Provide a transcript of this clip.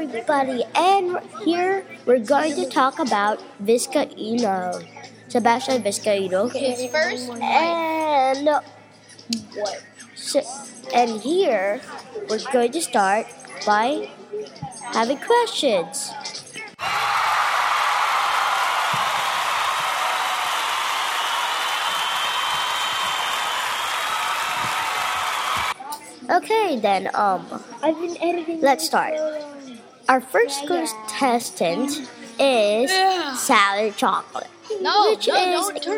everybody, and here we're going to talk about Vizcaino. Sebastian Vizcaino. His first. And what? So, and here we're going to start by having questions. Okay, then um, I've been editing. let's start. Our first contestant is Salad Chocolate, No, which no, is don't turn